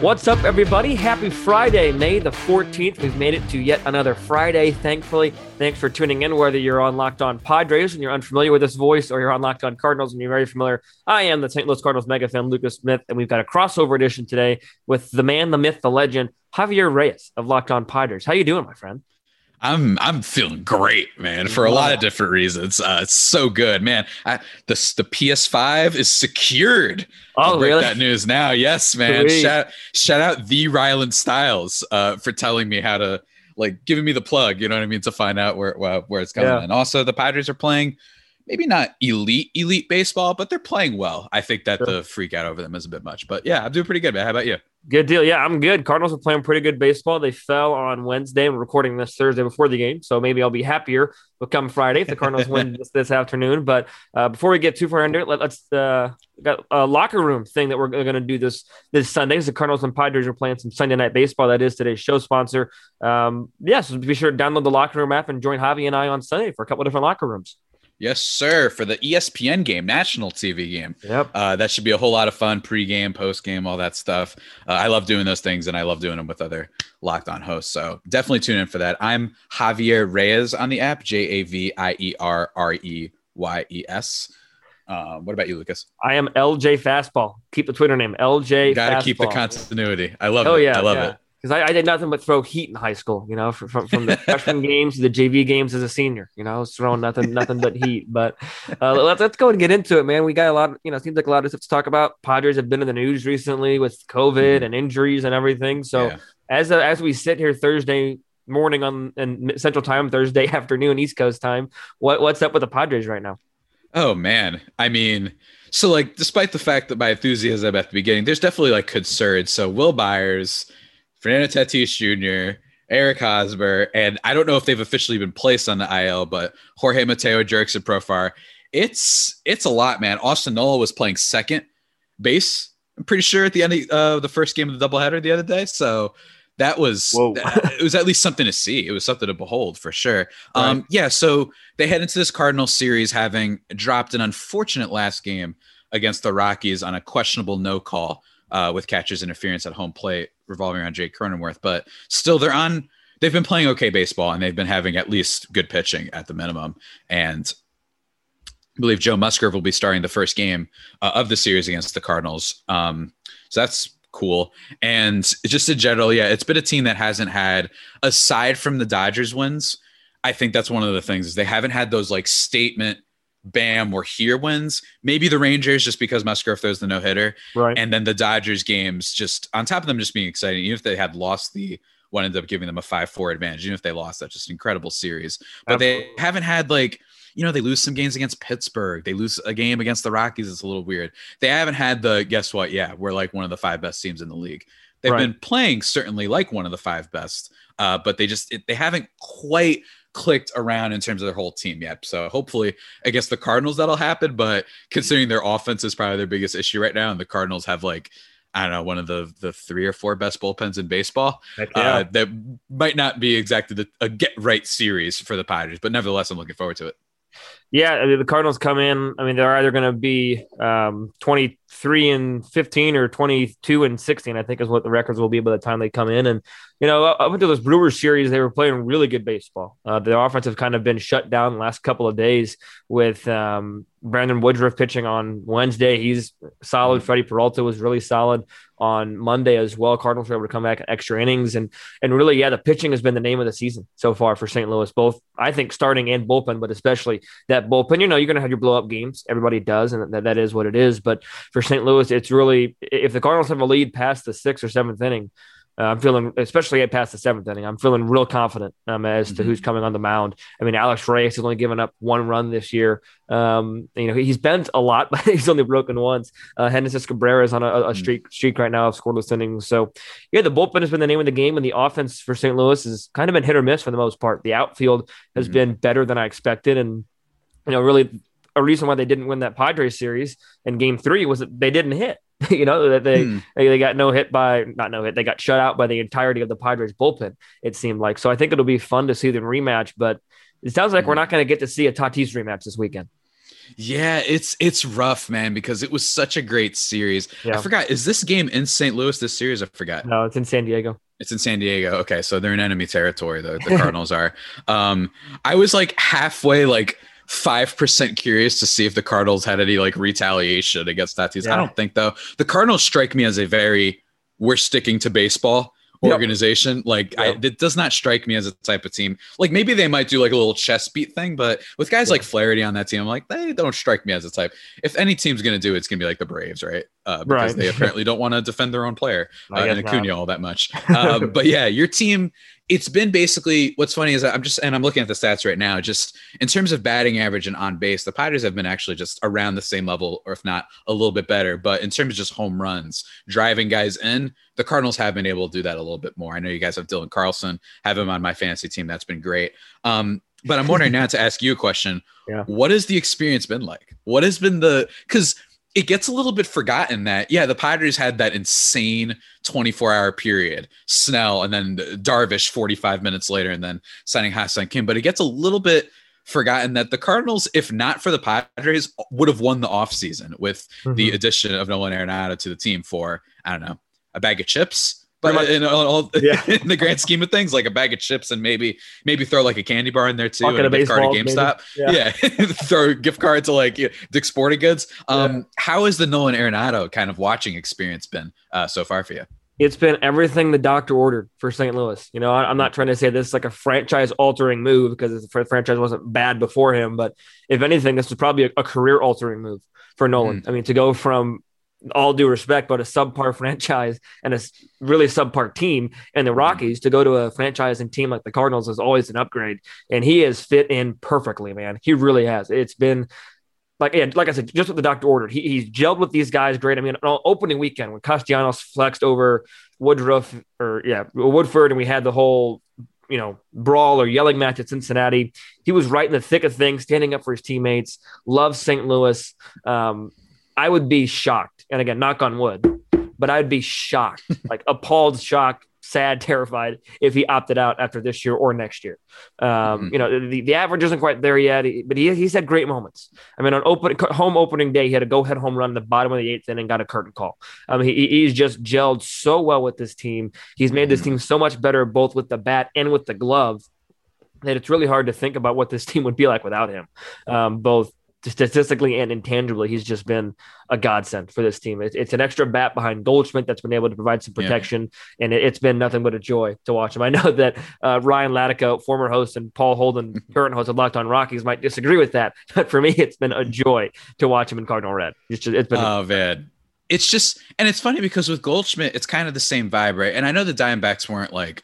What's up, everybody? Happy Friday, May the 14th. We've made it to yet another Friday, thankfully. Thanks for tuning in, whether you're on Locked On Padres and you're unfamiliar with this voice, or you're on Locked On Cardinals and you're very familiar. I am the St. Louis Cardinals mega fan, Lucas Smith, and we've got a crossover edition today with the man, the myth, the legend, Javier Reyes of Locked On Padres. How you doing, my friend? I'm I'm feeling great, man, for a lot of different reasons. Uh, it's so good, man. I, the the PS5 is secured. Oh, really? That news now, yes, man. Sweet. Shout shout out the Ryland Styles uh, for telling me how to like giving me the plug. You know what I mean to find out where where, where it's coming. Yeah. And also, the Padres are playing. Maybe not elite elite baseball, but they're playing well. I think that Sure. the freak out over them is a bit much, but yeah, I'm doing pretty good, man. How about you? Good deal. Yeah, I'm good. Cardinals are playing pretty good baseball. They fell on Wednesday. I'm recording this Thursday before the game, so maybe I'll be happier But come Friday if the Cardinals win this, this afternoon. But uh, before we get too far into it, let, us uh, got a locker room thing that we're going to do this this Sunday. The Cardinals and Padres are playing some Sunday night baseball. That is today's show sponsor. Um, yeah, so be sure to download the locker room app and join Javi and I on Sunday for a couple different locker rooms. Yes, sir. For the ESPN game, national TV game. Yep. Uh, that should be a whole lot of fun pre-game, post-game, all that stuff. Uh, I love doing those things, and I love doing them with other locked on hosts. So definitely tune in for that. I'm Javier Reyes on the app, J A V I E R R E Y E S. Uh, what about you, Lucas? I am LJ Fastball. Keep the Twitter name LJ. Got to keep the continuity. I love Oh it. yeah, I love yeah. it. Because I, I did nothing but throw heat in high school, you know, from from, the freshman games to the JV games as a senior. You know, I was throwing nothing nothing but heat. But uh, let's let's go and get into it, man. We got a lot. You know, seems like a lot of stuff to talk about. Padres have been in the news recently with COVID and injuries and everything. So Yeah. as a, as we sit here Thursday morning on and Central Time, Thursday afternoon East Coast time, what what's up with the Padres right now? Oh man, I mean, so like, despite the fact that my enthusiasm at the beginning, there's definitely like concerns. So Wil Myers, Fernando Tatis Jr., Eric Hosmer, and I don't know if they've officially been placed on the IL, but Jorge Mateo, jerks Jurickson Profar. It's it's a lot, man. Austin Nola was playing second base. I'm pretty sure at the end of uh, the first game of the doubleheader the other day. So that was Whoa. it was at least something to see. It was something to behold for sure. Um, yeah, so they head into this Cardinal series having dropped an unfortunate last game against the Rockies on a questionable no call uh, with catcher's interference at home plate revolving around Jake Cronenworth. But still, they're on. They've been playing okay baseball and they've been having at least good pitching at the minimum. And I believe Joe Musgrove will be starting the first game uh, of the series against the Cardinals. Um, so that's cool. And just in general, yeah, it's been a team that hasn't had, aside from the Dodgers wins, I think that's one of the things is they haven't had those like statement, bam, we're here wins. Maybe the Rangers just because Musgrove throws the no hitter, Right. and then the Dodgers games just on top of them just being exciting. Even if they had lost the one, ended up giving them a five-four advantage. Even if they lost, that's just incredible series. But they haven't had like you know they lose some games against Pittsburgh. They lose a game against the Rockies. It's a little weird. They haven't had the guess what? Yeah, we're like one of the five best teams in the league. They've Right. been playing certainly like one of the five best, uh, but they just it, they haven't quite clicked around in terms of their whole team yet. So hopefully against the Cardinals that'll happen. But considering their offense is probably their biggest issue right now, and the Cardinals have like I don't know one of the the three or four best bullpens in baseball, Heck uh, that might not be exactly the, a get right series for the Padres, but nevertheless, I'm looking forward to it. Yeah, I mean, the Cardinals come in. I mean, they're either going to be um, 23 and 15 or 22 and 16, I think is what the records will be by the time they come in. And, you know, up until this Brewers series, they were playing really good baseball. Uh, their offense have kind of been shut down the last couple of days with um, Brandon Woodruff pitching on Wednesday. He's solid. Mm-hmm. Freddie Peralta was really solid on Monday as well. Cardinals were able to come back in extra innings. And, and really, yeah, the pitching has been the name of the season so far for St. Louis, both, I think, starting and bullpen, but especially that bullpen. You know, you're going to have your blow up games. Everybody does, and that, that is what it is. But for St. Louis, it's really if the Cardinals have a lead past the sixth or seventh inning, uh, I'm feeling, especially at past the seventh inning, I'm feeling real confident um, as to Mhm. who's coming on the mound. I mean, Alex Reyes has only given up one run this year. Um, you know, he's bent a lot, but he's only broken once. Uh, Genesis Cabrera is on a, a Mhm. streak streak right now of scoreless innings. So, yeah, the bullpen has been the name of the game, and the offense for St. Louis has kind of been hit or miss for the most part. The outfield has Mhm. been better than I expected, and you know, really a reason why they didn't win that Padres series in game three was that they didn't hit. you know that they hmm. they got no hit by not no hit. They got shut out by the entirety of the Padres bullpen. It seemed like so. I think it'll be fun to see them rematch, but it sounds like hmm. we're not going to get to see a Tatis rematch this weekend. Yeah, it's it's rough, man, because it was such a great series. Yeah. I forgot. Is this game in St. Louis? This series, I forgot. No, it's in San Diego. It's in San Diego. Okay, so they're in enemy territory. though. the Cardinals are. Um, I was like halfway, like five percent curious to see if the Cardinals had any like retaliation against Tatis. Yeah. I don't think though. The Cardinals strike me as a very we're sticking to baseball organization. Yep. Like yep. I, it does not strike me as a type of team. Like maybe they might do like a little chess beat thing, but with guys like Flaherty on that team, I'm like they don't strike me as a type. If any team's gonna do it, it's gonna be like the Braves, right? Uh, because right. they apparently don't want to defend their own player uh, in Acuna all that much. Um, but yeah, your team it's been basically what's funny is I'm just and I'm looking at the stats right now. Just in terms of batting average and on base, the Padres have been actually just around the same level, or if not a little bit better. But in terms of just home runs, driving guys in, the Cardinals have been able to do that a little bit more. I know you guys have Dylan Carlson, have him on my fantasy team. That's been great. Um, but I'm wondering now to ask you a question. Yeah. What has the experience been like? What has been the because it gets a little bit forgotten that yeah the Padres had that insane 24 hour period Snell and then Darvish 45 minutes later and then signing Ha-Seong Kim but it gets a little bit forgotten that the Cardinals if not for the Padres would have won the offseason with mm-hmm. the addition of Nolan Arenado to the team for I don't know a bag of chips but in, all, yeah. in the grand scheme of things, like a bag of chips and maybe maybe throw like a candy bar in there too, and a, a gift card to GameStop. Maybe. Yeah, yeah. throw a gift card to like you know, Dick's Sporting Goods. Um, yeah. How has the Nolan Arenado kind of watching experience been uh, so far for you? It's been everything the doctor ordered for St. Louis. You know, I, am not trying to say this is like a franchise altering move because the franchise wasn't bad before him, but if anything, this was probably a, a career altering move for Nolan. Mm. I mean, to go from all due respect, but a subpar franchise and a really subpar team and the mm-hmm. Rockies to go to a franchise and team like the Cardinals is always an upgrade. And he has fit in perfectly, man. He really has. It's been like, yeah, like I said, just what the doctor ordered. He, he's gelled with these guys great. I mean, on opening weekend when Castellanos flexed over Woodruff or yeah, Woodford, and we had the whole you know, brawl or yelling match at Cincinnati. He was right in the thick of things, standing up for his teammates. Loves St. Louis. Um, I would be shocked and again, knock on wood, but I'd be shocked, like appalled, shocked, sad, terrified if he opted out after this year or next year. Um, mm-hmm. You know, the, the average isn't quite there yet, but he, he's had great moments. I mean, on open home opening day, he had a go ahead home run in the bottom of the eighth inning, and got a curtain call. Um, he, he's just gelled so well with this team. He's made this mm-hmm. team so much better, both with the bat and with the glove. That it's really hard to think about what this team would be like without him, um, both statistically and intangibly, he's just been a godsend for this team. It's, it's, an extra bat behind Goldschmidt that's been able to provide some protection, yeah. and it, has been nothing but a joy to watch him. I know that uh, Ryan Latico, former host, and Paul Holden, current host of Locked On Rockies, might disagree with that, but for me, it's been a joy to watch him in Cardinal Red. It's just, it's been. Oh man, it's just, and it's funny because with Goldschmidt, it's kind of the same vibe, right? And I know the Diamondbacks weren't like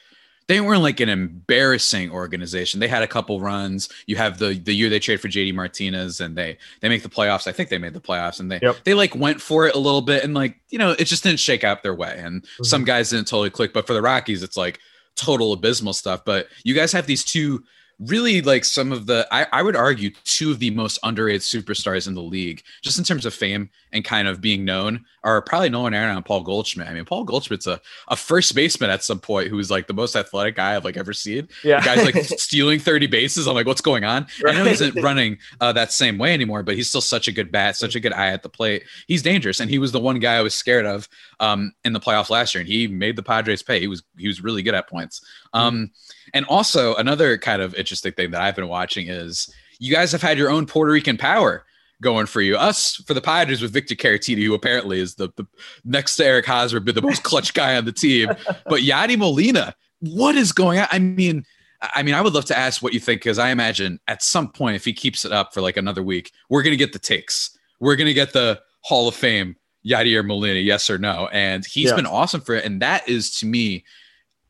they weren't like an embarrassing organization. They had a couple runs. You have the the year they traded for JD Martinez and they they make the playoffs. I think they made the playoffs and they yep. they like went for it a little bit and like, you know, it just didn't shake out their way. And mm-hmm. some guys didn't totally click. But for the Rockies, it's like total abysmal stuff. But you guys have these two really like some of the I, I would argue two of the most underrated superstars in the league just in terms of fame and kind of being known are probably Nolan Aaron and Paul Goldschmidt. I mean, Paul Goldschmidt's a, a first baseman at some point who's like the most athletic guy I've like ever seen. Yeah. The guy's like stealing 30 bases. I'm like, what's going on? Right. I know he's isn't running uh, that same way anymore, but he's still such a good bat, such a good eye at the plate. He's dangerous. And he was the one guy I was scared of um, in the playoffs last year. And he made the Padres pay. He was he was really good at points. Um. And also another kind of interesting thing that I've been watching is you guys have had your own Puerto Rican power going for you. Us for the Padres with Victor Caratini, who apparently is the, the next to Eric Hosmer, been the most clutch guy on the team. But Yadi Molina, what is going on? I mean, I mean, I would love to ask what you think because I imagine at some point, if he keeps it up for like another week, we're gonna get the takes. We're gonna get the Hall of Fame Yadier Molina, yes or no. And he's yeah. been awesome for it. And that is to me,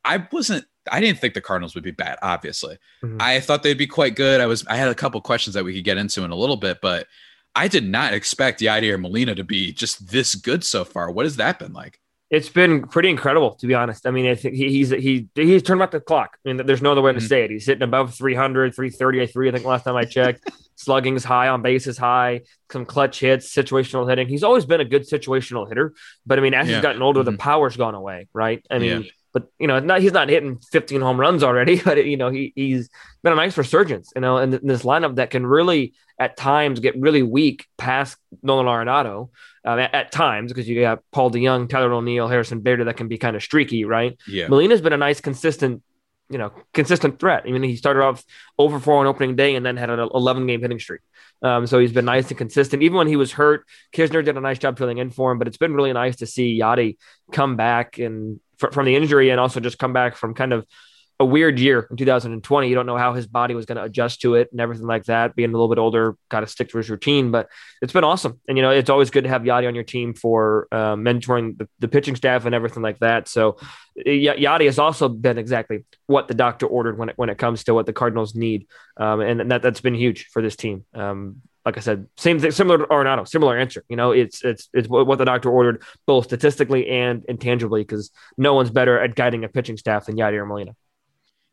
I wasn't I didn't think the Cardinals would be bad, obviously. Mm-hmm. I thought they'd be quite good. I was I had a couple questions that we could get into in a little bit, but I did not expect Yadier Molina to be just this good so far. What has that been like? It's been pretty incredible, to be honest. I mean, I think he, he's he he's turned back the clock. I mean, there's no other way to mm-hmm. say it. He's hitting above 300, 330, I three. I think last time I checked. Slugging's high, on base is high. Some clutch hits, situational hitting. He's always been a good situational hitter, but I mean, as yeah. he's gotten older, mm-hmm. the power's gone away, right? I mean, yeah. But you know, not he's not hitting 15 home runs already, but you know, he he's been a nice resurgence, you know, in, in this lineup that can really at times get really weak past Nolan Arenado um, at, at, times because you got Paul DeJong, Tyler O'Neill, Harrison Bader that can be kind of streaky, right? Yeah. Molina's been a nice, consistent, you know, consistent threat. I mean, he started off over four on opening day and then had an 11 game hitting streak. Um, so he's been nice and consistent. Even when he was hurt, Knizner did a nice job filling in for him. But it's been really nice to see Yadi come back and from the injury and also just come back from kind of a weird year in 2020. You don't know how his body was going to adjust to it and everything like that. Being a little bit older, got to stick to his routine, but it's been awesome. And, you know, it's always good to have Yadi on your team for uh, mentoring the, the, pitching staff and everything like that. So y- Yadi has also been exactly what the doctor ordered when it, when it comes to what the Cardinals need. Um, and that, that's been huge for this team. Um, like I said, same thing, similar to Arenado, similar answer. You know, it's it's it's what the doctor ordered, both statistically and intangibly, because no one's better at guiding a pitching staff than Yadier Molina.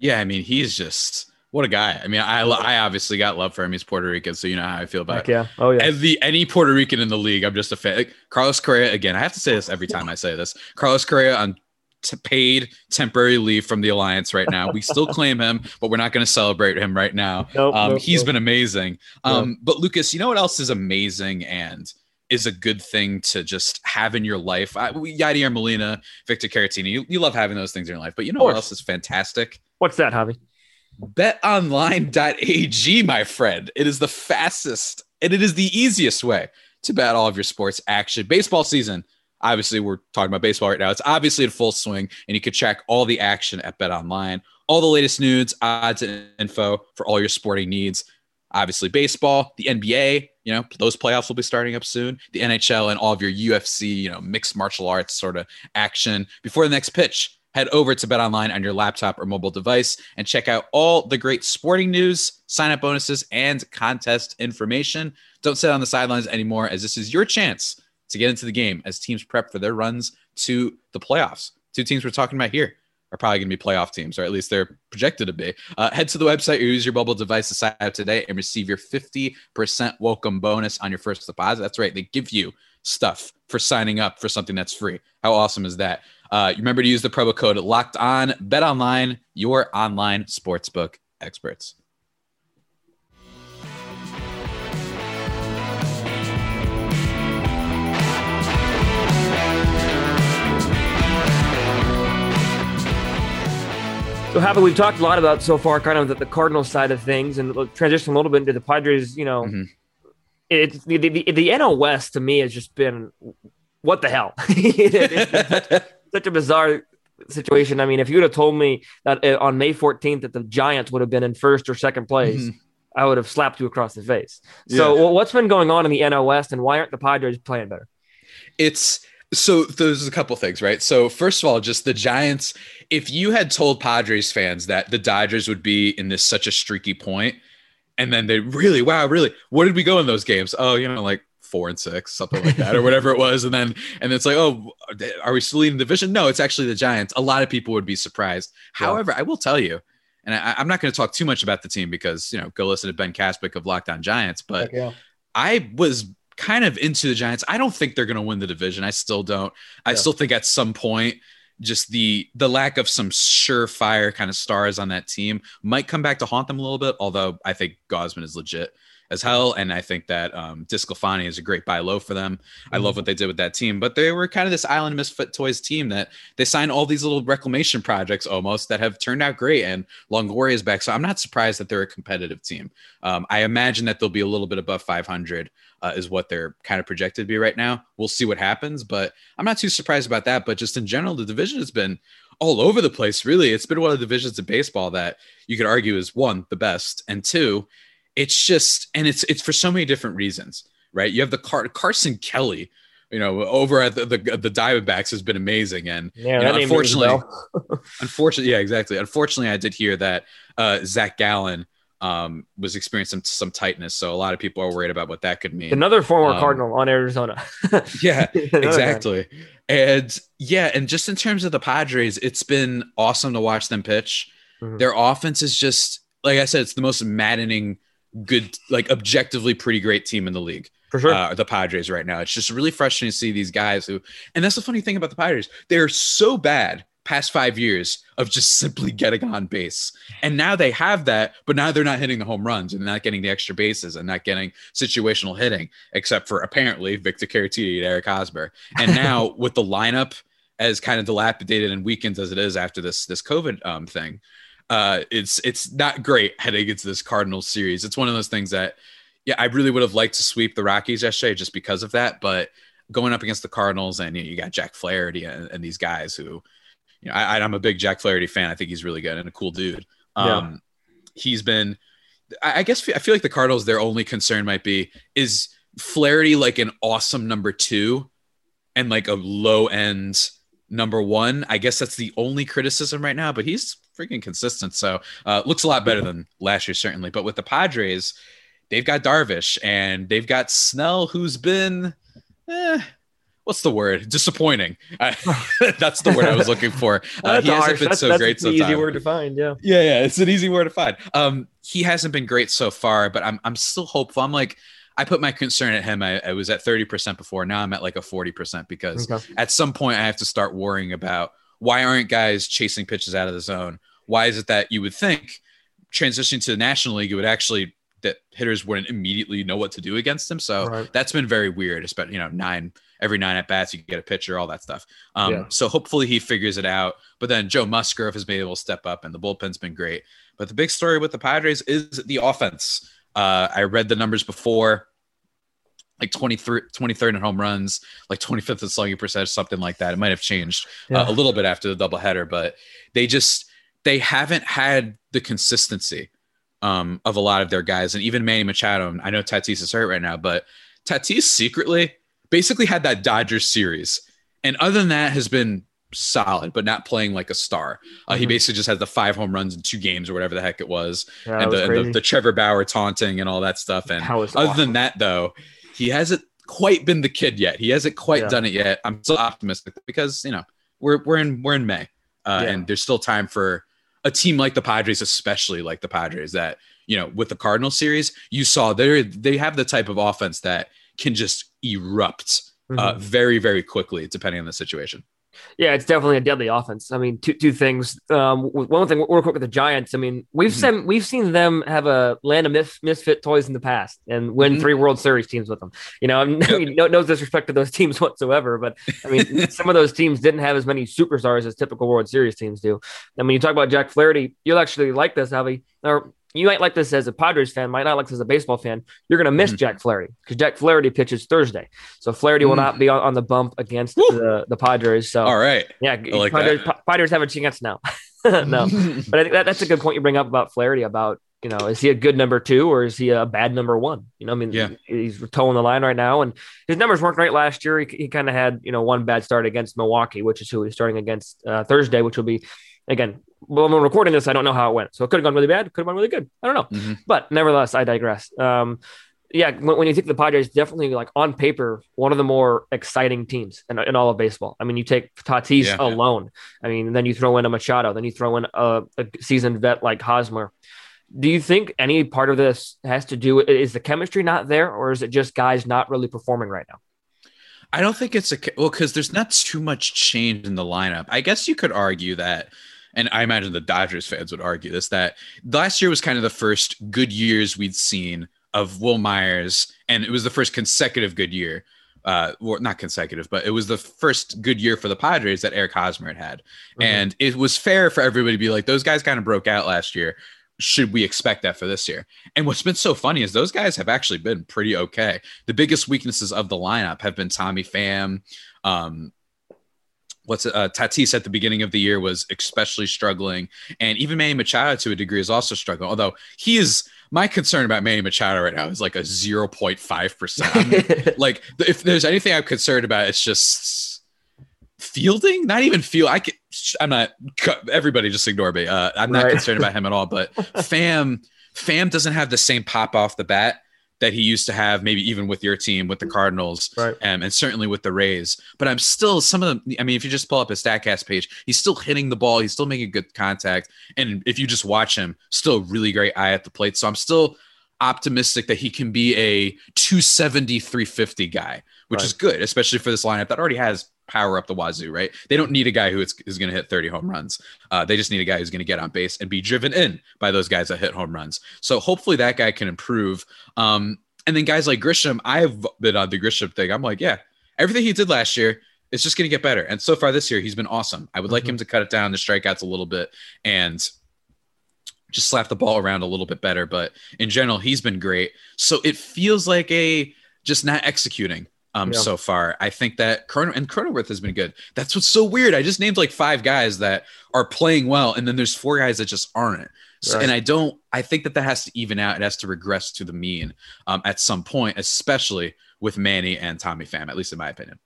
Yeah, I mean, he's just what a guy. I mean, I I obviously got love for him. He's Puerto Rican, so you know how I feel about Heck yeah. Oh yeah. The any Puerto Rican in the league, I'm just a fan. Like, Carlos Correa again. I have to say this every time I say this. Carlos Correa on t- paid temporary leave from the alliance right now. We still claim him, but we're not going to celebrate him right now. Nope, um, nope, he's nope. been amazing. Um, but Lucas, you know what else is amazing and is a good thing to just have in your life. I, Yadier Molina, Victor Caratini, you, you love having those things in your life. But you know what else is fantastic? What's that, Javi? BetOnline.ag, my friend. It is the fastest and it is the easiest way to bet all of your sports action. Baseball season, obviously, we're talking about baseball right now. It's obviously in full swing, and you can check all the action at BetOnline. All the latest news, odds, and info for all your sporting needs. Obviously, baseball, the NBA, you know, those playoffs will be starting up soon. The NHL and all of your UFC, you know, mixed martial arts sort of action before the next pitch head over to BetOnline on your laptop or mobile device and check out all the great sporting news, sign up bonuses, and contest information. Don't sit on the sidelines anymore, as this is your chance to get into the game as teams prep for their runs to the playoffs. Two teams we're talking about here are probably going to be playoff teams, or at least they're projected to be. Uh, head to the website or use your mobile device to sign up today and receive your 50% welcome bonus on your first deposit. That's right, they give you stuff for signing up for something that's free. How awesome is that? Uh, remember to use the promo code locked on bet online your online sportsbook experts So, happy we've talked a lot about so far, kind of the, the Cardinals side of things, and transition a little bit into the Padres. You know, mm-hmm. it's the, the, the NL West to me has just been what the hell. such a bizarre situation. I mean, if you would have told me that uh, on May 14th that the Giants would have been in first or second place, mm-hmm. I would have slapped you across the face. So, yeah. what's been going on in the NL West, and why aren't the Padres playing better? It's so there's a couple things, right? So, first of all, just the Giants. If you had told Padres fans that the Dodgers would be in this such a streaky point, and then they really, wow, really, where did we go in those games? Oh, you know, like four and six, something like that, or whatever it was. And then and it's like, oh, are we still leading the division? No, it's actually the Giants. A lot of people would be surprised. Yeah. However, I will tell you, and I, am not going to talk too much about the team because you know, go listen to Ben Caspick of Locked On Giants. But yeah. I was kind of into the Giants. I don't think they're going to win the division. I still don't. I yeah. still think at some point just the the lack of some surefire kind of stars on that team might come back to haunt them a little bit. Although I think Gausman is legit as hell. And I think that um, DeSclafani is a great buy low for them. Mm-hmm. I love mm-hmm. what they did with that team, but they were kind of this island misfit toys team that they signed all these little reclamation projects almost that have turned out great. And Longoria is back, so I'm not surprised that they're a competitive team. Um, I imagine that they'll be a little bit above 500 uh, is what they're kind of projected to be right now. We'll see what happens, but I'm not too surprised about that. But just in general, the division has been all over the place. Really, it's been one of the divisions of baseball that you could argue is one the best, and two it's just and it's it's for so many different reasons, right? You have the Car- Carson Kelly, you know, over at the, the, the Diamondbacks has been amazing, and yeah, you know, unfortunately, unfortunately, yeah, exactly. Unfortunately, I did hear that uh, Zach Gallen um, was experiencing some some, tightness. So a lot of people are worried about what that could mean. Another former Um, Cardinal on Arizona. Yeah, Another guy. exactly. And yeah, and just in terms of the Padres, it's been awesome to watch them pitch. Mhm. Their offense is just like I said, it's the most maddening, good, like objectively pretty great team in the league. For sure. Uh, the Padres right now. It's just really frustrating to see these guys who, and that's the funny thing about the Padres. They're so bad past five years of just simply getting on base. And now they have that, but now they're not hitting the home runs and not getting the extra bases and not getting situational hitting, except for apparently Victor Caratini and Eric Hosmer. And now with the lineup as kind of dilapidated and weakened as it is after this this COVID um, thing, uh, it's it's not great heading into this Cardinals series. It's one of those things that, yeah, I really would have liked to sweep the Rockies yesterday just because of that, but going up against the Cardinals and you, know, you got Jack Flaherty and, and these guys who, you know, I, I'm a big Jack Flaherty fan. I think he's really good and a cool dude. Yeah. Um, he's been, I, I guess, I feel like the Cardinals. Their only concern might be is Flaherty like an awesome number two, and like a low end number one. I guess that's the only criticism right now. But he's freaking consistent, so uh, looks a lot better than last year certainly. But with the Padres, they've got Darvish and they've got Snell, who's been. Eh, What's the word? Disappointing. That's the word I was looking for. Uh, That's he hasn't harsh. been That's- so that's great an so easy word to find. Yeah. Yeah, yeah, it's an easy word to find. Um, he hasn't been great so far, but I'm I'm still hopeful. I'm like, I put my concern at him. I, I was at 30% before. Now I'm at like a 40% because Okay. at some point I have to start worrying about why aren't guys chasing pitches out of the zone? Why is it that you would think transitioning to the National League, it would actually that hitters wouldn't immediately know what to do against them. So Right. that's been very weird. Especially you know nine every nine at bats you get a pitcher, all that stuff. Um, Yeah. So hopefully he figures it out. But then Joe Musgrove has been able to step up, and the bullpen's been great. But the big story with the Padres is the offense. Uh, I read the numbers before. Like 23, 23rd in home runs, like 25th in slugging percentage, something like that. It might have changed Yeah. uh, a little bit after the doubleheader, but they just they haven't had the consistency um, of a lot of their guys, and even Manny Machado. I know Tatis is hurt right now, but Tatis secretly basically had that Dodgers series, and other than that, has been solid, but not playing like a star. Uh, He Mhm. basically just had the five home runs in two games or whatever the heck it was, Yeah, and, was the, and the, the Trevor Bauer taunting and all that stuff. And That was other awesome. than that, though, he hasn't quite been the kid yet. He hasn't quite Yeah. done it yet. I'm still optimistic because you know we're we're in we're in May, uh, Yeah. and there's still time for a team like the Padres, especially like the Padres, that you know with the Cardinal series, you saw they they have the type of offense that can just erupt uh, Mhm. very very quickly depending on the situation. Yeah, it's definitely a deadly offense. I mean, two two things. Um, one thing, real quick with the Giants. I mean, we've Mhm. seen we've seen them have a land of mis- misfit toys in the past and win Mhm. three World Series teams with them. You know, I no, no disrespect to those teams whatsoever, but I mean, some of those teams didn't have as many superstars as typical World Series teams do. And when you talk about Jack Flaherty, you'll actually like this, Javi, or you might like this as a Padres fan, might not like this as a baseball fan. You're going to miss Mhm. Jack Flaherty because Jack Flaherty pitches Thursday, so Flaherty will Mm. not be on, on the bump against Woo. the, the Padres. So All right, yeah, like Padres. Pa- Padres have a chance now. no, but I think that, that's a good point you bring up about Flaherty. About you know, is he a good number two or is he a bad number one? You know, I mean, Yeah. he's towing the line right now, and his numbers weren't great last year. He, he kind of had you know one bad start against Milwaukee, which is who he's starting against uh, Thursday, which will be again. Well, when we're recording this, I don't know how it went, so it could have gone really bad, could have gone really good. I don't know, Mhm. but nevertheless, I digress. Um, yeah, when, when you think the Padres, definitely like on paper, one of the more exciting teams in, in all of baseball. I mean, you take Tatis Yeah, yeah. alone. I mean, then you throw in a Machado, then you throw in a, a seasoned vet like Hosmer. Do you think any part of this has to do with is the chemistry not there, or is it just guys not really performing right now? I don't think it's a well because there's not too much change in the lineup. I guess you could argue that, and I imagine the Dodgers fans would argue this that last year was kind of the first good years we'd seen of Wil Myers, and it was the first consecutive good year. Uh, well, not consecutive, but it was the first good year for the Padres that Eric Hosmer had had, Mhm. and it was fair for everybody to be like, those guys kind of broke out last year. Should we expect that for this year? And what's been so funny is those guys have actually been pretty okay. The biggest weaknesses of the lineup have been Tommy Pham. Um, what's uh, Tatis at the beginning of the year was especially struggling, and even Manny Machado to a degree is also struggling. Although he is my concern about Manny Machado right now is like a zero point five percent. Like if there's anything I'm concerned about, it's just fielding. Not even feel. I can. I'm not. Everybody just ignore me. Uh, I'm not Right. concerned about him at all. But Pham Pham doesn't have the same pop off the bat that he used to have, maybe even with your team, with the Cardinals, right. um, and certainly with the Rays. But I'm still some of the. I mean, if you just pull up his Statcast page, he's still hitting the ball. He's still making good contact, and if you just watch him, still really great eye at the plate. So I'm still optimistic that he can be a 270 350 guy which right. is good especially for this lineup that already has power up the wazoo right? They don't need a guy who is, is going to hit 30 home runs. Uh, they just need a guy who's going to get on base and be driven in by those guys that hit home runs. So hopefully that guy can improve. Um, and then guys like grisham i've been on the grisham thing. I'm like yeah everything he did last year is just going to get better. And so far this year he's been awesome. I would mm-hmm. like him to cut it down the strikeouts a little bit and just slap the ball around a little bit better. But in general, he's been great. So it feels like a just not executing um yeah. so far. I think that Cron- and Cronenworth has been good. That's what's so weird. I just named like five guys that are playing well, and then there's four guys that just aren't. So, right. And I don't. I think that that has to even out. It has to regress to the mean um, at some point, especially with Manny and Tommy Pham, at least in my opinion.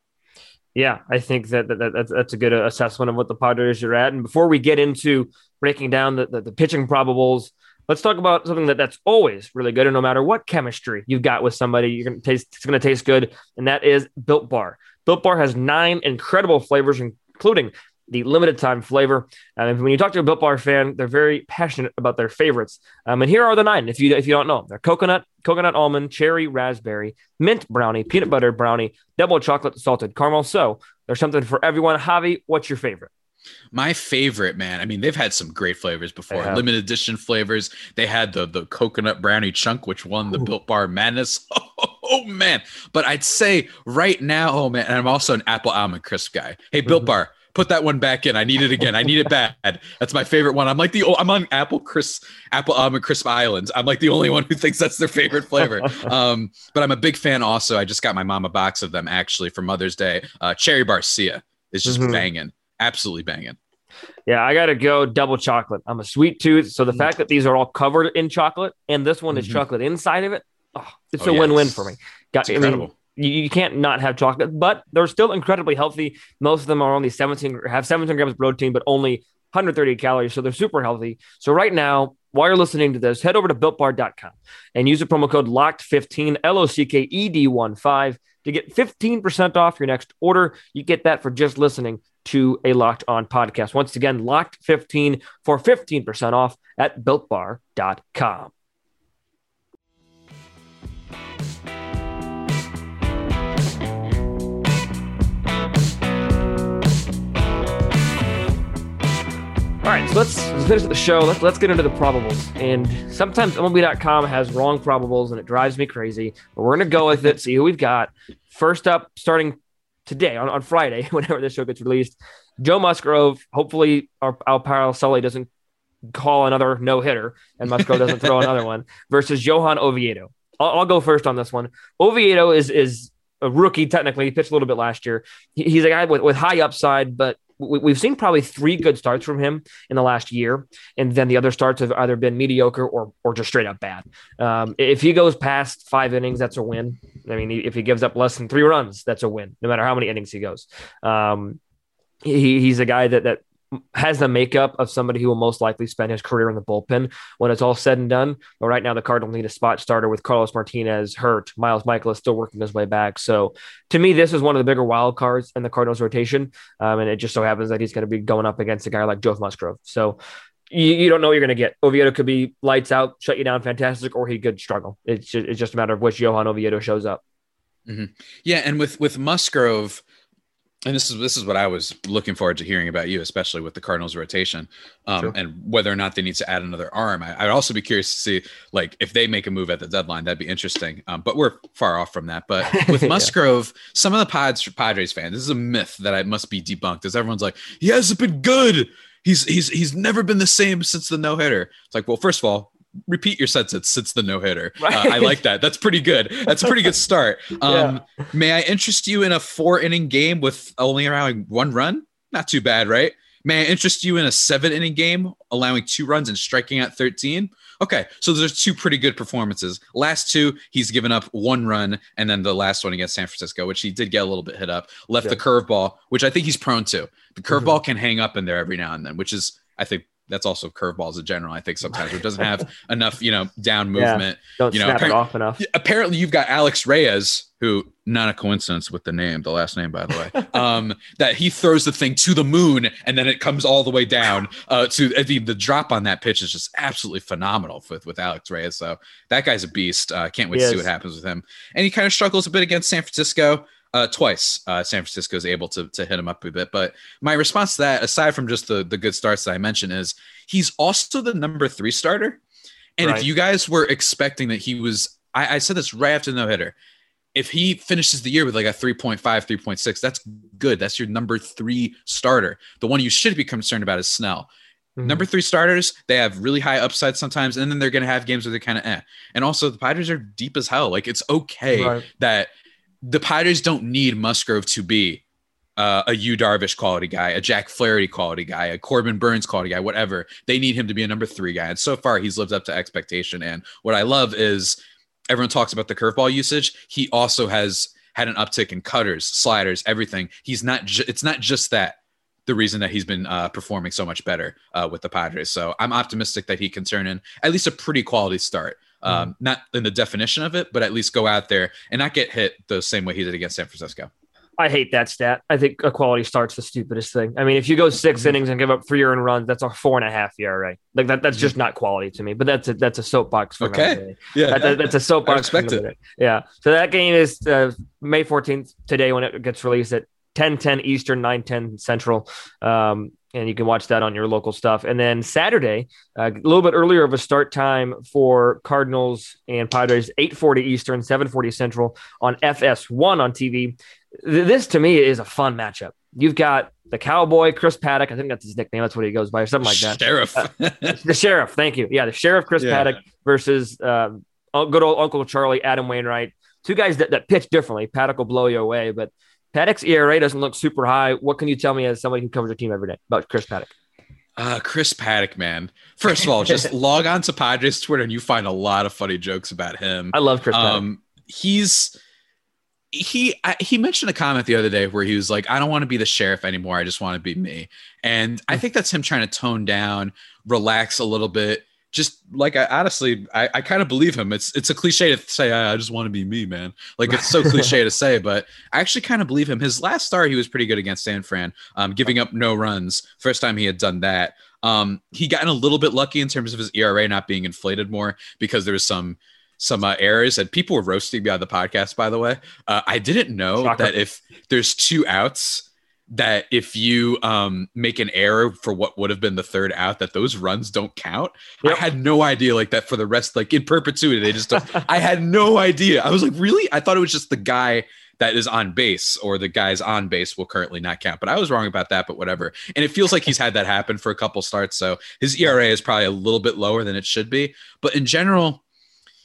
Yeah, I think that, that, that that's, that's a good assessment of what the Padres are at. And before we get into breaking down the, the, the pitching probables. Let's talk about something that that's always really good, and no matter what chemistry you've got with somebody, you're gonna taste it's gonna taste good, and that is Built Bar. Built Bar has nine incredible flavors, including the limited time flavor. And when you talk to a Built Bar fan, they're very passionate about their favorites. Um, and here are the nine. If you if you don't know, they're coconut, coconut almond, cherry, raspberry, mint brownie, peanut butter brownie, double chocolate salted caramel. So there's something for everyone. Javi, what's your favorite? My favorite, man. I mean, they've had some great flavors before. Limited edition flavors. They had the the coconut brownie chunk, which won the Ooh. Built Bar Madness. Oh, man! But I'd say right now, oh man, and I'm also an apple almond crisp guy. Hey, Built mm-hmm. Bar, put that one back in. I need it again. I need it bad. That's my favorite one. I'm like the I'm on Apple Crisp, Apple Almond Crisp Islands. I'm like the only one who thinks that's their favorite flavor. Um, but I'm a big fan. Also, I just got my mom a box of them actually for Mother's Day. Uh, Cherry Barcia is just mm-hmm. banging absolutely banging. Yeah, I gotta go double chocolate. I'm a sweet tooth, so the mm fact that these are all covered in chocolate and this one mm-hmm. is chocolate inside of it, oh, it's oh, a win-win for me. Got, incredible. I mean, you, you, can't not have chocolate, but they're still incredibly healthy. Most of them are only 17 have 17 grams of protein, but only 130 calories, so they're super healthy. So right now, while you're listening to this, head over to builtbar.com and use the promo code LOCKED15 L O C K E D 1 5 to get 15% off your next order. You get that for just listening to a Locked On podcast. Once again, Locked 15 for 15% off at builtbar.com. All right, so let's, let's finish the show. Let's let's get into the probables. And sometimes MLB.com has wrong probables, and it drives me crazy. But we're gonna go with it. See who we've got. First up, starting today on, on Friday, whenever this show gets released, Joe Musgrove. Hopefully, our our pal Sully doesn't call another no hitter, and Musgrove doesn't throw another one. Versus Johan Oviedo. I'll, I'll, go first on this one. Oviedo is is a rookie technically. He pitched a little bit last year. He, he's a guy with, with high upside, but we, have seen probably three good starts from him in the last year, and then the other starts have either been mediocre or or just straight up bad. Um, if he goes past five innings, that's a win. I mean, if he gives up less than three runs, that's a win, no matter how many innings he goes. Um, he, he's a guy that that has the makeup of somebody who will most likely spend his career in the bullpen when it's all said and done. But right now, the Cardinals need a spot starter with Carlos Martinez hurt. Miles Mikolas is still working his way back. So to me, this is one of the bigger wild cards in the Cardinals rotation. Um, and it just so happens that he's going to be going up against a guy like Joe Musgrove. So you, you don't know what you're going to get. Oviedo could be lights out, shut you down, fantastic, or he could struggle. It's just, it's just a matter of which Johan Oviedo shows up. Mm-hmm. Yeah, and with with Musgrove, and this is this is what I was looking forward to hearing about you, especially with the Cardinals rotation, um, sure. and whether or not they need to add another arm. I, would also be curious to see like if they make a move at the deadline. That'd be interesting. Um, but we're far off from that. But with Musgrove, yeah. some of the Pods Padres fans, this is a myth that I must be debunked. As everyone's like, he hasn't been good. He's he's he's never been the same since the no hitter. It's like, well, first of all, repeat your sentence since the no hitter. Right. Uh, I like that. That's pretty good. That's a pretty good start. Um, yeah. May I interest you in a four inning game with only around one run? Not too bad, right? May I interest you in a seven inning game, allowing two runs and striking out 13? Okay, so there's two pretty good performances. Last two, he's given up one run, and then the last one against San Francisco, which he did get a little bit hit up, left yeah. the curveball, which I think he's prone to. The curveball mm-hmm. can hang up in there every now and then, which is, I think, that's also curveballs in general. I think sometimes it doesn't have enough, you know, down movement. Yeah, don't you know, snap it off enough. Apparently, you've got Alex Reyes, who not a coincidence with the name, the last name, by the way. um, that he throws the thing to the moon and then it comes all the way down. Uh, to I mean, the drop on that pitch is just absolutely phenomenal with with Alex Reyes. So that guy's a beast. Uh, can't wait he to is. see what happens with him. And he kind of struggles a bit against San Francisco. Uh, twice, uh, San Francisco is able to, to hit him up a bit. But my response to that, aside from just the, the good starts that I mentioned, is he's also the number three starter. And right. if you guys were expecting that he was, I, I said this right after the no hitter. If he finishes the year with like a 3.5, 3.6, that's good. That's your number three starter. The one you should be concerned about is Snell. Mm-hmm. Number three starters, they have really high upside sometimes, and then they're going to have games where they're kind of eh. And also, the Padres are deep as hell. Like, it's okay right. that the Padres don't need Musgrove to be uh, a Yu Darvish quality guy, a Jack Flaherty quality guy, a Corbin Burnes quality guy, whatever. They need him to be a number three guy. And so far, he's lived up to expectation. And what I love is everyone talks about the curveball usage. He also has had an uptick in cutters, sliders, everything. He's not, ju- it's not just that the reason that he's been uh, performing so much better uh, with the Padres. So I'm optimistic that he can turn in at least a pretty quality start. Um, mm Not in the definition of it, but at least go out there and not get hit the same way he did against San Francisco. I hate that stat. I think a quality start's the stupidest thing. I mean, if you go 6 mm-hmm. innings and give up three earned runs, that's a four and a half ERA. Like that, that's just not quality to me. But that's a that's a soapbox. For okay. Yeah. That, that, that's a soapbox. I respect it. Yeah. So that game is uh, May 14th today when it gets released at 10 10 Eastern, 9 10 Central. Um, and you can watch that on your local stuff. And then Saturday, uh, a little bit earlier of a start time for Cardinals and Padres, 8:40 Eastern, 7:40 Central on FS1 on TV. This to me is a fun matchup. You've got the Cowboy Chris Paddack. I think that's his nickname. That's what he goes by, or something like that. Sheriff. uh, the sheriff. Thank you. Yeah, the sheriff Chris yeah. Paddack versus uh, good old Uncle Charlie Adam Wainwright. Two guys that, that pitch differently. Paddack will blow you away, but Paddack's ERA doesn't look super high. What can you tell me as somebody who covers your team every day about Chris Paddack? Uh, Chris Paddack, man. First of all, just log on to Padres Twitter and you find a lot of funny jokes about him. I love Chris um, He's he I, he mentioned a comment the other day where he was like, "I don't want to be the sheriff anymore. I just want to be me." And I think that's him trying to tone down, relax a little bit, just like I honestly, I, I kind of believe him. It's it's a cliche to say I, I just want to be me, man. Like it's so cliche to say, but I actually kind of believe him. His last start, he was pretty good against San Fran, um, giving up no runs. First time he had done that. Um, he gotten a little bit lucky in terms of his ERA not being inflated more because there was some some uh, errors and people were roasting me on the podcast. By the way, uh, I didn't know Shocker. that if there's two outs that if you um, make an error for what would have been the third out, that those runs don't count. Yep. I had no idea like that for the rest, like in perpetuity. They just, I had no idea. I was like, really? I thought it was just the guy that is on base or the guys on base will currently not count. But I was wrong about that, but whatever. And it feels like he's had that happen for a couple starts. So his ERA is probably a little bit lower than it should be. But in general,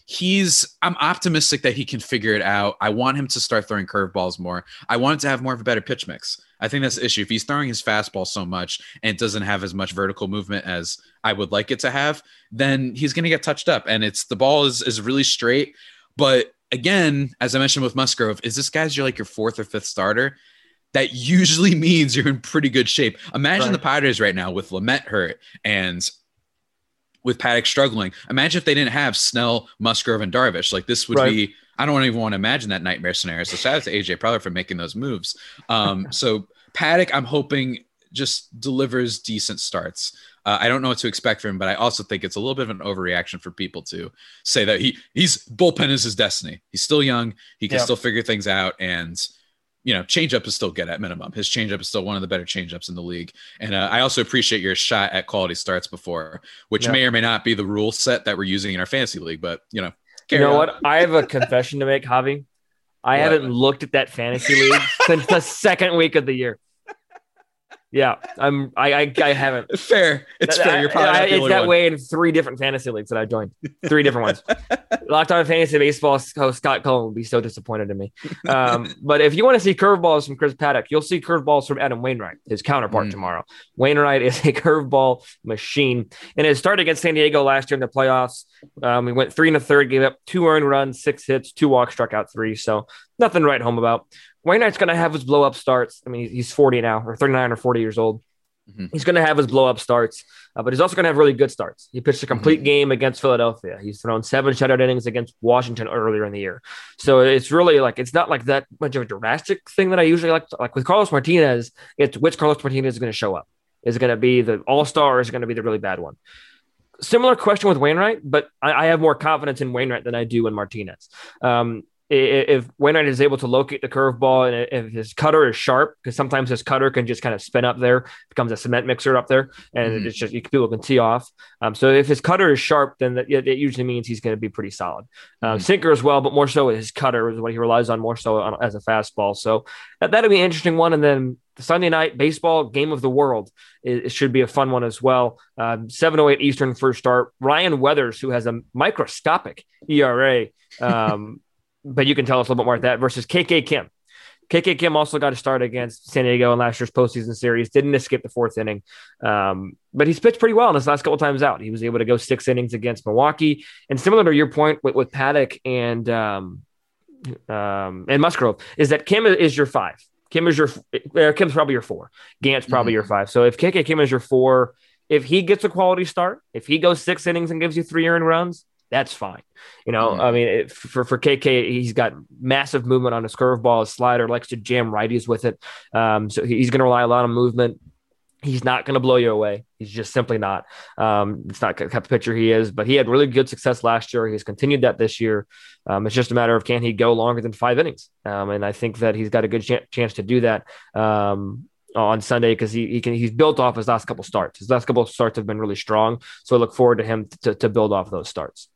he's I'm optimistic that he can figure it out. I want him to start throwing curveballs more. I want him to have more of a better pitch mix. I think that's the issue. If he's throwing his fastball so much and it doesn't have as much vertical movement as I would like it to have, then he's going to get touched up. And it's the ball is is really straight. But again, as I mentioned with Musgrove, is this guy's your like your fourth or fifth starter? That usually means you're in pretty good shape. Imagine right. the Padres right now with Lamet hurt and with Paddack struggling. Imagine if they didn't have Snell, Musgrove, and Darvish. Like this would right. be. I don't even want to imagine that nightmare scenario. So shout out to AJ Preller for making those moves. Um, so Paddack, I'm hoping just delivers decent starts. Uh, I don't know what to expect from him, but I also think it's a little bit of an overreaction for people to say that he he's bullpen is his destiny. He's still young. He can still figure things out, and you know, changeup is still good at minimum. His changeup is still one of the better changeups in the league. And uh, I also appreciate your shot at quality starts before, which may or may not be the rule set that we're using in our fantasy league. But you know, you know on. what? I have a confession to make, Javi. I what? haven't looked at that fantasy league since the second week of the year. Yeah, I'm. I I, I haven't. Fair. It's fair. You're probably I, it's that one. way in three different fantasy leagues that I joined. Three different ones. Locked on fantasy baseball host Scott Cullen would be so disappointed in me. Um, but if you want to see curveballs from Chris Paddack, you'll see curveballs from Adam Wainwright, his counterpart mm. tomorrow. Wainwright is a curveball machine, and it started against San Diego last year in the playoffs. Um, he went three and a third, gave up two earned runs, six hits, two walks, struck out three. So nothing right home about. Wainwright's going to have his blow up starts. I mean, he's 40 now, or 39 or 40 years old. Mm-hmm. He's going to have his blow up starts, uh, but he's also going to have really good starts. He pitched a complete mm-hmm. game against Philadelphia. He's thrown seven shutout innings against Washington earlier in the year. So it's really like it's not like that much of a drastic thing that I usually like. To, like with Carlos Martinez, it's which Carlos Martinez is going to show up. Is it going to be the all star? Is it going to be the really bad one? Similar question with Wainwright, but I, I, have more confidence in Wainwright than I do in Martinez. Um, if Wainwright is able to locate the curveball and if his cutter is sharp, because sometimes his cutter can just kind of spin up there, becomes a cement mixer up there, and mm-hmm. it's just people can tee off. Um, so if his cutter is sharp, then that, it usually means he's going to be pretty solid. Um, mm-hmm. Sinker as well, but more so his cutter is what he relies on more so on, as a fastball. So that, that'll be an interesting one. And then the Sunday night baseball game of the world it, it should be a fun one as well. Um, 708 Eastern first start. Ryan Weathers, who has a microscopic ERA. Um, but you can tell us a little bit more about that versus KK Kim. KK Kim also got a start against San Diego in last year's postseason series. Didn't escape the fourth inning, um, but he's pitched pretty well in his last couple times out. He was able to go six innings against Milwaukee. And similar to your point with, with Paddack and um, um, and Musgrove, is that Kim is your five. Kim is your uh, Kim's probably your four. Gant's probably mm-hmm. your five. So if KK Kim is your four, if he gets a quality start, if he goes six innings and gives you three earned runs, that's fine. You know. I mean, it, for for KK, he's got massive movement on his curveball, his slider, likes to jam righties with it. Um, so he's going to rely a lot on movement. He's not going to blow you away. He's just simply not. Um, it's not the type of pitcher he is, but he had really good success last year. He's continued that this year. Um, it's just a matter of can he go longer than five innings? Um, and I think that he's got a good ch- chance to do that um, on Sunday because he, he can he's built off his last couple starts. His last couple starts have been really strong, so I look forward to him to, to build off those starts.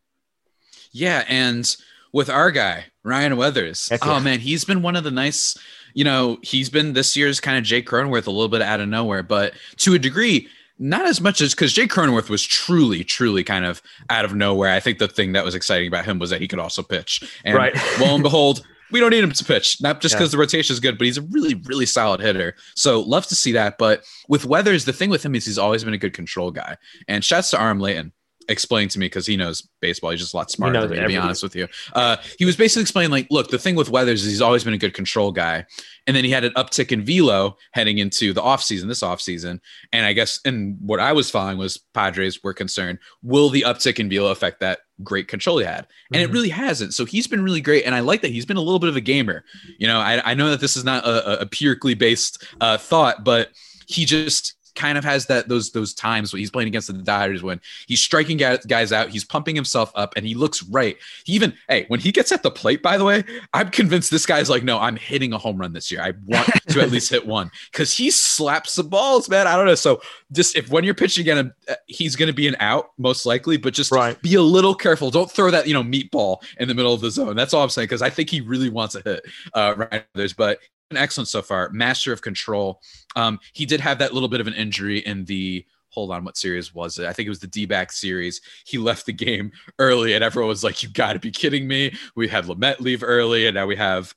Yeah, and with our guy Ryan Weathers, oh, yeah. oh man, he's been one of the nice. You know, he's been this year's kind of Jake Cronenworth a little bit out of nowhere, but to a degree, not as much as because Jake Cronenworth was truly, truly kind of out of nowhere. I think the thing that was exciting about him was that he could also pitch. And right. lo and behold, we don't need him to pitch, not just because yeah. the rotation is good, but he's a really, really solid hitter. So love to see that. But with Weathers, the thing with him is he's always been a good control guy. And shouts to Aram Leighton explain to me because he knows baseball. He's just a lot smarter than me, to be honest with you. Uh, he was basically explaining like, look, the thing with Weathers is he's always been a good control guy, and then he had an uptick in velo heading into the offseason, this offseason. And I guess, and what I was following was Padres were concerned: will the uptick in velo affect that great control he had? And mm-hmm. it really hasn't. So he's been really great, and I like that he's been a little bit of a gamer. You know, I, I know that this is not a, a purely based uh, thought, but he just kind of has that those those times when he's playing against the Dodgers when he's striking guys out, he's pumping himself up, and he looks right. He even hey, when he gets at the plate, by the way, I'm convinced this guy's like, no, I'm hitting a home run this year. I want to at least hit one because he slaps the balls, man. I don't know. So just if when you're pitching again, him, uh, he's going to be an out most likely, but just right. be a little careful. Don't throw that you know meatball in the middle of the zone. That's all I'm saying because I think he really wants to hit uh, right. There's but excellent so far. Master of control. Um, he did have that little bit of an injury in the hold on, what series was it? I think it was the D-back series. He left the game early, and everyone was like, "You got to be kidding me!" We had Lamet leave early, and now we have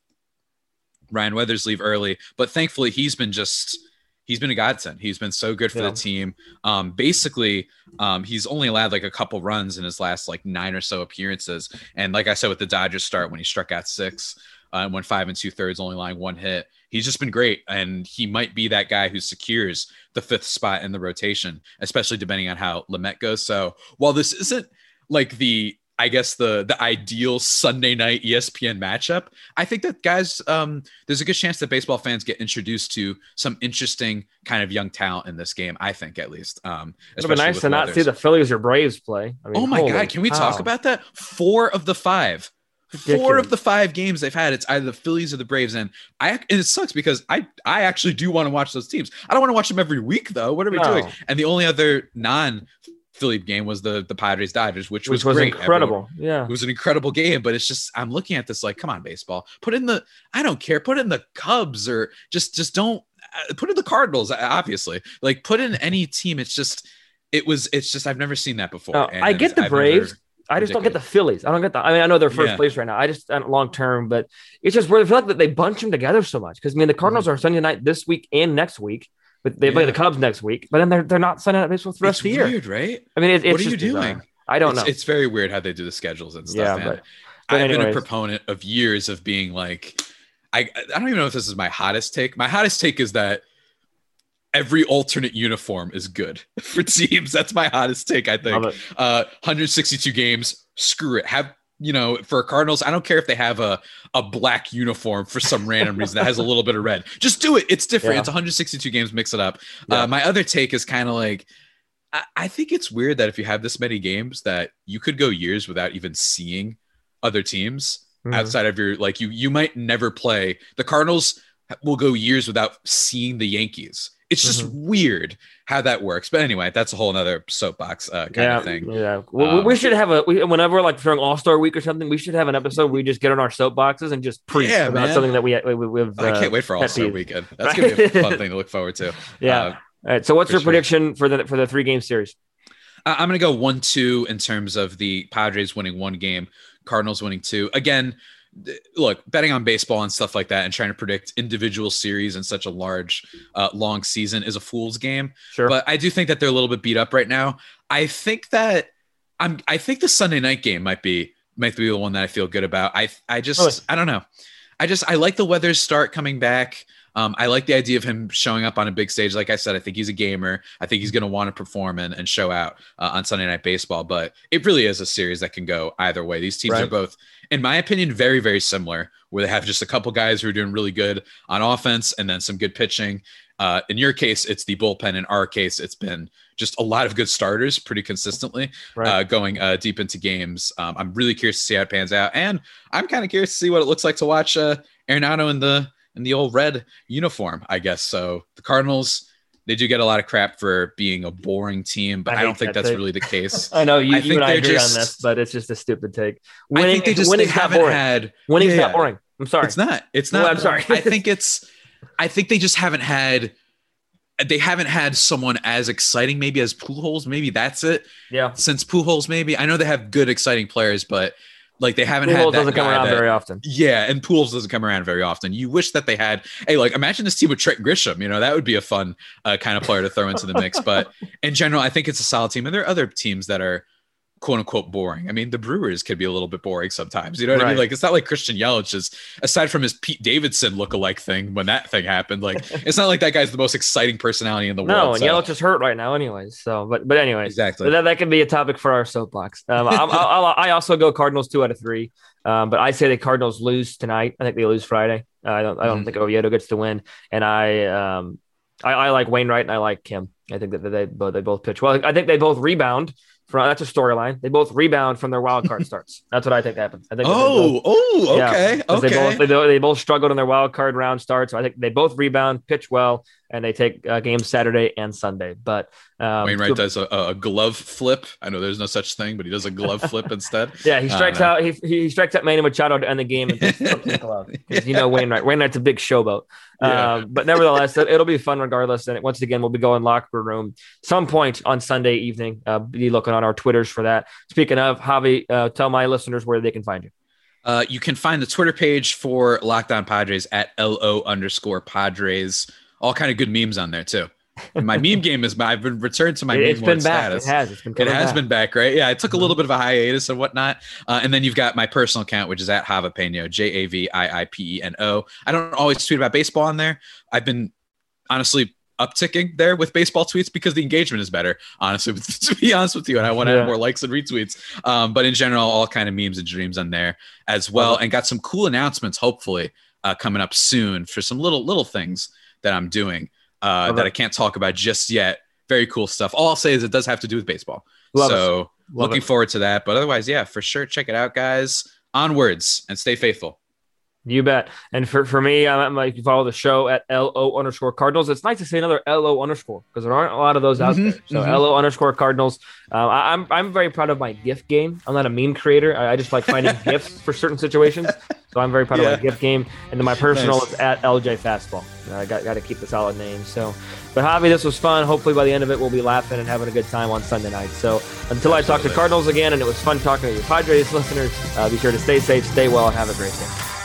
Ryan Weathers leave early. But thankfully, he's been just he's been a godsend. He's been so good for yeah. the team. Um, basically, um, he's only allowed like a couple runs in his last like nine or so appearances. And like I said with the Dodgers start when he struck out six, uh, went five and two thirds, only lying one hit. He's just been great, and he might be that guy who secures the fifth spot in the rotation, especially depending on how Lamet goes. So while this isn't like the I guess the the ideal Sunday night ESPN matchup. I think that guys, um, there's a good chance that baseball fans get introduced to some interesting kind of young talent in this game. I think at least. Um, It'd be nice to not see the Phillies or Braves play. I mean, oh my god, can we talk about that? Four of the five Ridiculous. Four of the five games they've had, it's either the Phillies or the Braves, and I and it sucks because I I actually do want to watch those teams. I don't want to watch them every week though. What are we no. doing? And the only other non Philly game was the the Padres Dodgers, which, which was, was great. incredible. Everyone, yeah, it was an incredible game. But it's just I'm looking at this like, come on, baseball, put in the I don't care, put in the Cubs or just just don't uh, put in the Cardinals. Obviously, like put in any team. It's just it was it's just I've never seen that before. Uh, I get the I've Braves. I just don't get the Phillies. I don't get the. I mean, I know they're first yeah. place right now. I just long term, but it's just where I feel like that they bunch them together so much. Because I mean, the Cardinals mm-hmm. are Sunday night this week and next week, but they yeah. play the Cubs next week. But then they're they're not Sunday night baseball for the rest it's of the year. Weird, right? I mean, it, it's what are you doing? Bizarre. I don't it's, know. It's very weird how they do the schedules and stuff. Yeah, but, but I've been a proponent of years of being like, I I don't even know if this is my hottest take. My hottest take is that every alternate uniform is good for teams. That's my hottest take. I think uh, 162 games. Screw it. Have you know for Cardinals? I don't care if they have a a black uniform for some random reason that has a little bit of red. Just do it. It's different. Yeah. It's 162 games. Mix it up. Uh, yeah. Uh, my other take is kind of like. I, I think it's weird that if you have this many games that you could go years without even seeing other teams mm-hmm. outside of your like you you might never play the Cardinals will go years without seeing the Yankees it's just mm-hmm. weird how that works. But anyway, that's a whole other soapbox uh, kind yeah, of thing. Yeah. Well, um, we should have a we, whenever like during All Star Week or something, we should have an episode where we just get on our soapboxes and just preach yeah, about man. something that we we, we have. Uh, I can't wait for All Star Weekend. That's gonna be a fun thing to look forward to. Yeah. Uh, All right. So, what's your sure. prediction for the for the three game series? I'm going to go one two in terms of the Padres winning one game, Cardinals winning two. Again, look, betting on baseball and stuff like that and trying to predict individual series in such a large, uh, long season is a fool's game. Sure. But I do think that they're a little bit beat up right now. I think that I'm, I think the Sunday night game might be, might be the one that I feel good about. I, I just, really? I don't know. I just, I like the weather start coming back. Um, I like the idea of him showing up on a big stage. Like I said, I think he's a gamer. I think he's going to want to perform and, and show out uh, on Sunday Night Baseball. But it really is a series that can go either way. These teams right. are both, in my opinion, very, very similar, where they have just a couple guys who are doing really good on offense and then some good pitching. Uh, in your case, it's the bullpen. In our case, it's been just a lot of good starters pretty consistently right. uh, going uh, deep into games. Um, I'm really curious to see how it pans out. And I'm kind of curious to see what it looks like to watch uh, Arenado in the in the old red uniform, I guess. So the Cardinals, they do get a lot of crap for being a boring team, but I, I don't think that that's take. really the case. I know you, I you and I agree just, on this, but it's just a stupid take. Winning, I think they just they haven't boring. had winning's yeah, not boring. I'm sorry, it's not. It's not. I'm sorry. I think it's. I think they just haven't had. They haven't had someone as exciting, maybe as Pujols. Maybe that's it. Yeah. Since Pujols, maybe I know they have good, exciting players, but like they haven't Pujols had that doesn't come around that, very often. Yeah, and Pujols doesn't come around very often. You wish that they had. Hey, like imagine this team with Trent Grisham. You know that would be a fun uh, kind of player to throw into the mix. But in general, I think it's a solid team, and there are other teams that are quote unquote boring. I mean, the Brewers could be a little bit boring sometimes. You know what right. I mean? Like it's not like Christian Yelich is aside from his Pete Davidson look-alike thing when that thing happened. Like it's not like that guy's the most exciting personality in the no, world. No, and so. Yelich is hurt right now, anyways. So, but but anyways, exactly. That, that can be a topic for our soapbox. Um, I'll, I'll, i also go Cardinals two out of three. Um, but I say the Cardinals lose tonight. I think they lose Friday. Uh, I don't. I don't mm-hmm. think Oviedo gets to win. And I um, I, I like Wainwright and I like Kim. I think that they both they both pitch well. I think they both rebound from that's a storyline. They both rebound from their wild card starts. That's what I think happens. I think. Oh, both, oh, okay, yeah, okay. They both, they, they, both struggled in their wild card round starts. So I think they both rebound, pitch well, and they take uh, games Saturday and Sunday. But um, Wainwright does a, a, glove flip. I know there's no such thing, but he does a glove flip instead. Yeah, he strikes out. He, he strikes out Manny Machado to end the game because you know Wainwright. Wainwright's a big showboat. Yeah. Um, but nevertheless, it'll be fun regardless. And once again, we'll be going locker room some point on Sunday evening. Uh, be looking on our Twitters for that. Speaking of Javi, uh, tell my listeners where they can find you. Uh, you can find the Twitter page for Locked On Padres at lo underscore Padres all kind of good memes on there too. my meme game is I've been returned to my it, it's meme been back. status. It has. It's been. It has back. been back, right? Yeah, it took a little bit of a hiatus and whatnot. Uh, and then you've got my personal account, which is at Javapeno, J A V I I P E N O. I don't always tweet about baseball on there. I've been honestly upticking there with baseball tweets because the engagement is better. Honestly, to be honest with you, and I want to yeah. have more likes and retweets. Um, but in general, all kind of memes and dreams on there as well, and got some cool announcements. Hopefully, uh, coming up soon for some little little things that I'm doing uh, that I can't talk about just yet. Very cool stuff. All I'll say is it does have to do with baseball. Love so looking it. forward to that. But otherwise, yeah, for sure, check it out, guys. Onwards and stay faithful. You bet. And for, for me, I'm at you follow the show at LO underscore Cardinals. It's nice to say another LO underscore because there aren't a lot of those out mm-hmm, there. So mm-hmm. LO underscore Cardinals. Uh, I, am I'm, I'm very proud of my gift game. I'm not a meme creator. I, I just like finding gifts for certain situations. So I'm very proud yeah. of my gift game. And then my personal nice. is at LJ Fastball. I got, got to keep the solid name. So, but Javi, this was fun. Hopefully by the end of it, we'll be laughing and having a good time on Sunday night. So until I talk to Cardinals again, and it was fun talking to your Padres listeners, uh, be sure to stay safe, stay well, and have a great day.